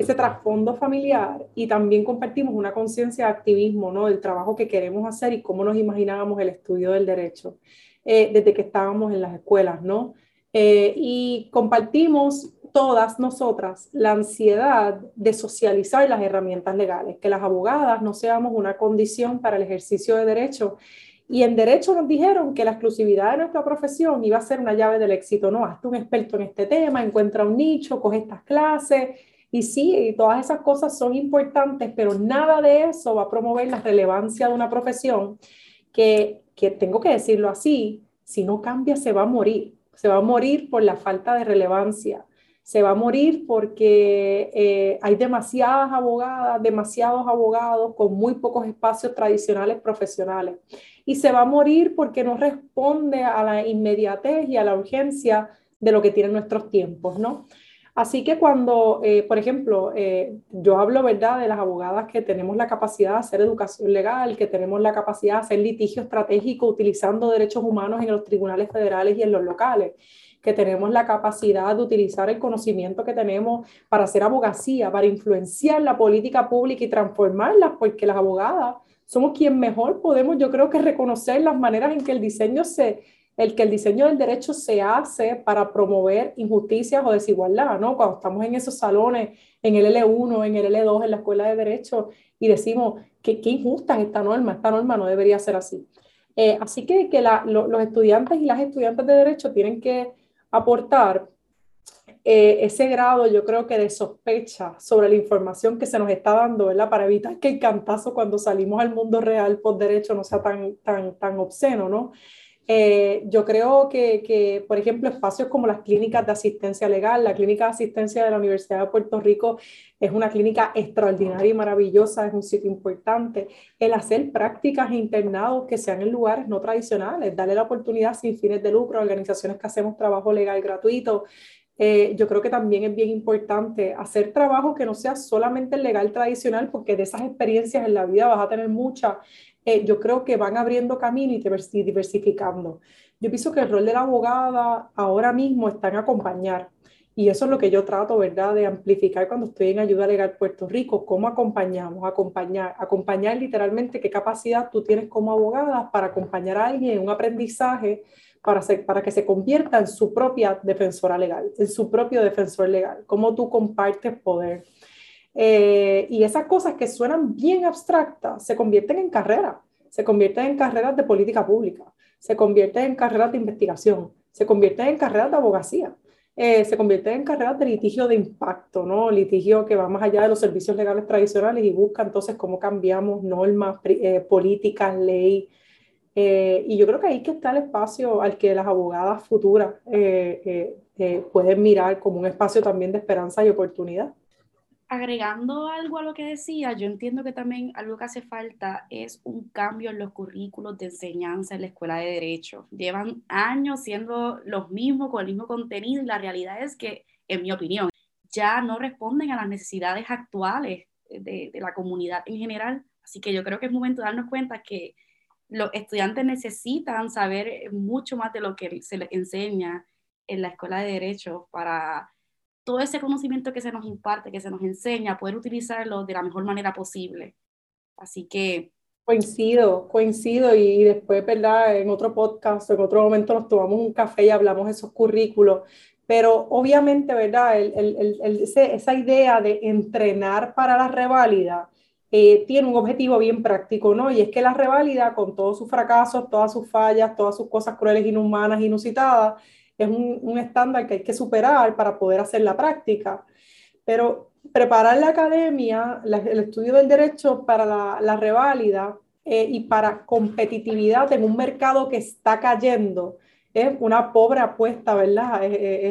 ese trasfondo familiar y también compartimos una conciencia de activismo, ¿no? Del trabajo que queremos hacer y cómo nos imaginábamos el estudio del derecho eh, desde que estábamos en las escuelas, ¿no? Eh, y compartimos todas nosotras la ansiedad de socializar las herramientas legales, que las abogadas no seamos una condición para el ejercicio de derecho. Y en derecho nos dijeron que la exclusividad de nuestra profesión iba a ser una llave del éxito, ¿no? Hazte un experto en este tema, encuentra un nicho, coge estas clases y sí, todas esas cosas son importantes, pero nada de eso va a promover la relevancia de una profesión que, que tengo que decirlo así, si no cambia se va a morir. Se va a morir por la falta de relevancia. Se va a morir porque eh, hay demasiadas abogadas, demasiados abogados con muy pocos espacios tradicionales profesionales. Y se va a morir porque no responde a la inmediatez y a la urgencia de lo que tienen nuestros tiempos, ¿no? Así que cuando, eh, por ejemplo, eh, yo hablo, ¿verdad?, de las abogadas que tenemos la capacidad de hacer educación legal, que tenemos la capacidad de hacer litigio estratégico utilizando derechos humanos en los tribunales federales y en los locales, que tenemos la capacidad de utilizar el conocimiento que tenemos para hacer abogacía, para influenciar la política pública y transformarla, porque las abogadas somos quien mejor podemos, yo creo que reconocer las maneras en que el diseño se el que el diseño del derecho se hace para promover injusticias o desigualdad, ¿no? Cuando estamos en esos salones, en el L1, en el L2, en la escuela de derecho, y decimos que qué injusta es esta norma, esta norma no debería ser así. Eh, así que, que los estudiantes y las estudiantes de derecho tienen que aportar eh, ese grado, yo creo que de sospecha sobre la información que se nos está dando, ¿verdad? Para evitar que el cantazo cuando salimos al mundo real por derecho no sea tan, tan, tan obsceno, ¿no? Eh, yo creo que, que, por ejemplo, espacios como las clínicas de asistencia legal, la clínica de asistencia de la Universidad de Puerto Rico es una clínica extraordinaria y maravillosa, es un sitio importante. El hacer prácticas e internados que sean en lugares no tradicionales, darle la oportunidad sin fines de lucro a organizaciones que hacemos trabajo legal gratuito, eh, yo creo que también es bien importante hacer trabajo que no sea solamente el legal tradicional, porque de esas experiencias en la vida vas a tener muchas. Eh, yo creo que van abriendo camino y diversificando. Yo pienso que el rol de la abogada ahora mismo está en acompañar. Y eso es lo que yo trato, ¿verdad?, de amplificar cuando estoy en Ayuda Legal Puerto Rico. ¿Cómo acompañamos? Acompañar, acompañar literalmente qué capacidad tú tienes como abogada para acompañar a alguien en un aprendizaje para, para que se convierta en su propia defensora legal, en su propio defensor legal, cómo tú compartes poder. Eh, y esas cosas que suenan bien abstractas se convierten en carreras, se convierten en carreras de política pública, se convierten en carreras de investigación, se convierten en carreras de abogacía. Eh, se convierten en carreras de litigio de impacto, ¿no? Litigio que va más allá de los servicios legales tradicionales y busca entonces cómo cambiamos normas, eh, políticas, ley, eh, y yo creo que ahí que está el espacio al que las abogadas futuras eh, eh, pueden mirar como un espacio también de esperanza y oportunidad. Agregando algo a lo que decía, yo entiendo que también algo que hace falta es un cambio en los currículos de enseñanza en la escuela de derecho. Llevan años siendo los mismos, con el mismo contenido y la realidad es que, en mi opinión, ya no responden a las necesidades actuales de, de la comunidad en general. Así que yo creo que es momento de darnos cuenta que los estudiantes necesitan saber mucho más de lo que se les enseña en la escuela de derecho para todo ese conocimiento que se nos imparte, que se nos enseña, poder utilizarlo de la mejor manera posible. Así que... Coincido, coincido y después, ¿verdad? En otro podcast, en otro momento nos tomamos un café y hablamos de esos currículos, pero obviamente, ¿verdad? esa idea de entrenar para la reválida eh, tiene un objetivo bien práctico, ¿no? Y es que la reválida, con todos sus fracasos, todas sus fallas, todas sus cosas crueles, inhumanas, inusitadas, es un, un estándar que hay que superar para poder hacer la práctica. Pero preparar la academia, el estudio del derecho para la, la reválida eh, y para competitividad en un mercado que está cayendo, es una pobre apuesta, ¿verdad?,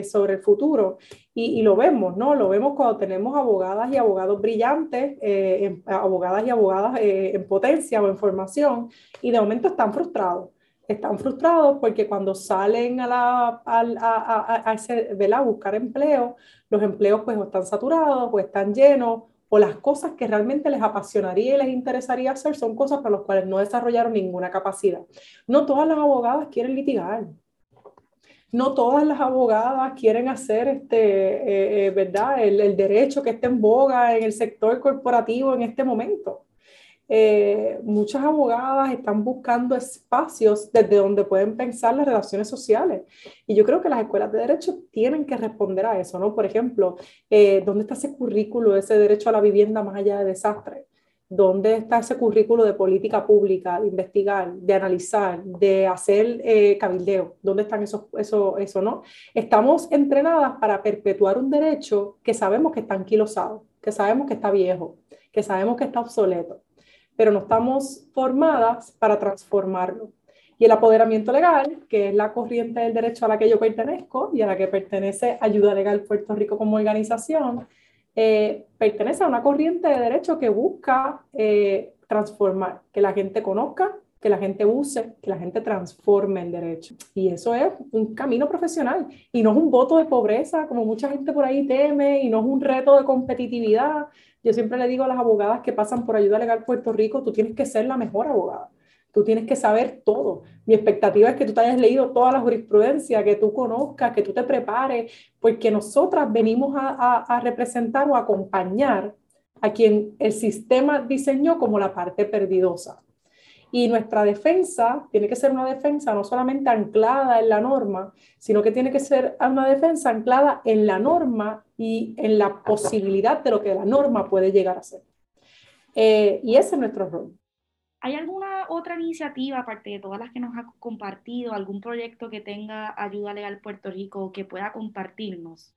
sobre el futuro. Y, lo vemos, ¿no? Lo vemos cuando tenemos abogadas y abogados brillantes, eh, abogadas y abogadas eh, en potencia o en formación, y de momento están frustrados. Están frustrados porque cuando salen a, la, a, a, ese, ¿verdad? buscar empleo, los empleos pues o están saturados o están llenos, o las cosas que realmente les apasionaría y les interesaría hacer son cosas para las cuales no desarrollaron ninguna capacidad. No todas las abogadas quieren litigar, no todas las abogadas quieren hacer este, eh, eh, ¿verdad? El, derecho que esté en boga en el sector corporativo en este momento. Eh, muchas abogadas están buscando espacios desde donde pueden pensar las relaciones sociales. Y yo creo que las escuelas de derecho tienen que responder a eso, ¿no? Por ejemplo, ¿dónde está ese currículo, ese derecho a la vivienda más allá de desastre? ¿Dónde está ese currículo de política pública, de investigar, de analizar, de hacer eh, cabildeo? ¿Dónde están esos, eso, eso, no? Estamos entrenadas para perpetuar un derecho que sabemos que está anquilosado, que sabemos que está viejo, que sabemos que está obsoleto, pero no estamos formadas para transformarlo. Y el apoderamiento legal, que es la corriente del derecho a la que yo pertenezco y a la que pertenece Ayuda Legal Puerto Rico como organización, eh, pertenece a una corriente de derecho que busca eh, transformar, que la gente conozca, que la gente use, que la gente transforme el derecho. Y eso es un camino profesional y no es un voto de pobreza como mucha gente por ahí teme y no es un reto de competitividad. Yo siempre le digo a las abogadas que pasan por ayuda legal Puerto Rico, tú tienes que ser la mejor abogada. Tú tienes que saber todo. Mi expectativa es que tú te hayas leído toda la jurisprudencia, que tú conozcas, que tú te prepares, porque nosotras venimos a, representar o acompañar a quien el sistema diseñó como la parte perdidosa. Y nuestra defensa tiene que ser una defensa no solamente anclada en la norma, sino que tiene que ser una defensa anclada en la norma y en la posibilidad de lo que la norma puede llegar a ser. Eh, y ese es nuestro rol. ¿Hay alguna otra iniciativa, aparte de todas las que nos ha compartido, algún proyecto que tenga Ayuda Legal Puerto Rico que pueda compartirnos?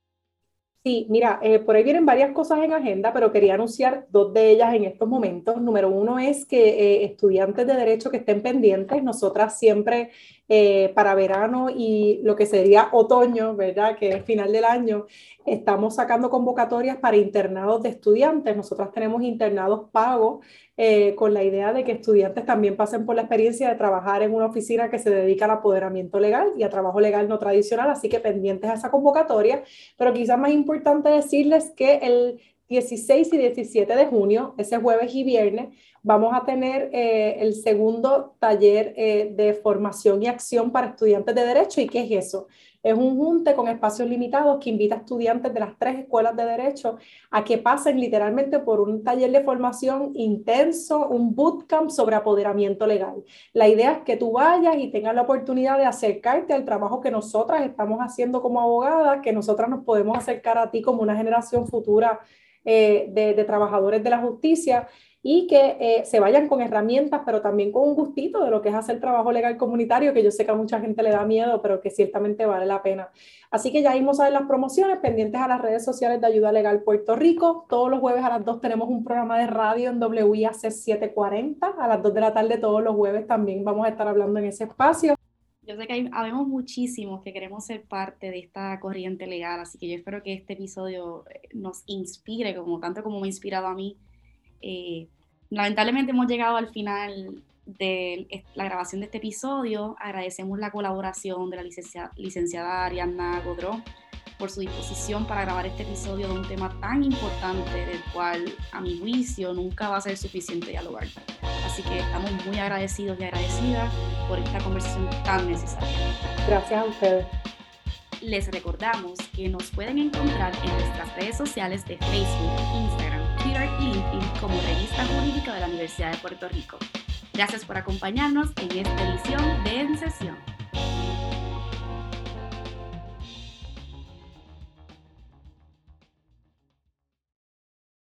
Sí, mira, eh, por ahí vienen varias cosas en agenda, pero quería anunciar dos de ellas en estos momentos. Número uno es que eh, estudiantes de derecho que estén pendientes, nosotras siempre eh, para verano y lo que sería otoño, ¿verdad? Que es final del año, estamos sacando convocatorias para internados de estudiantes. Nosotras tenemos internados pagos eh, con la idea de que estudiantes también pasen por la experiencia de trabajar en una oficina que se dedica al apoderamiento legal y a trabajo legal no tradicional, así que pendientes a esa convocatoria. Pero quizás más importante decirles que el 16 y 17 de junio, ese jueves y viernes, vamos a tener eh, el segundo taller eh, de formación y acción para estudiantes de derecho. ¿Y qué es eso? Es un junte con espacios limitados que invita a estudiantes de las tres escuelas de derecho a que pasen literalmente por un taller de formación intenso, un bootcamp sobre apoderamiento legal. La idea es que tú vayas y tengas la oportunidad de acercarte al trabajo que nosotras estamos haciendo como abogadas, que nosotras nos podemos acercar a ti como una generación futura eh, de, trabajadores de la justicia y que eh, se vayan con herramientas, pero también con un gustito de lo que es hacer trabajo legal comunitario, que yo sé que a mucha gente le da miedo, pero que ciertamente vale la pena. Así que ya vimos a ver las promociones pendientes a las redes sociales de Ayuda Legal Puerto Rico. Todos los jueves a las 2 tenemos un programa de radio en WIAC 740. A las 2 de la tarde todos los jueves también vamos a estar hablando en ese espacio. Yo sé que hay, habemos muchísimos que queremos ser parte de esta corriente legal, así que yo espero que este episodio eh, nos inspire, como tanto como me ha inspirado a mí, eh, lamentablemente hemos llegado al final de la grabación de este episodio. Agradecemos la colaboración de la licenciada, licenciada Ariadna Godró por su disposición para grabar este episodio de un tema tan importante del cual, a mi juicio, nunca va a ser suficiente dialogar. Así que estamos muy agradecidos y agradecidas por esta conversación tan necesaria. Gracias a ustedes. Les recordamos que nos pueden encontrar en nuestras redes sociales de Facebook, Instagram, Twitter y LinkedIn como Revista Jurídica de la Universidad de Puerto Rico. Gracias por acompañarnos en esta edición de En Sesión.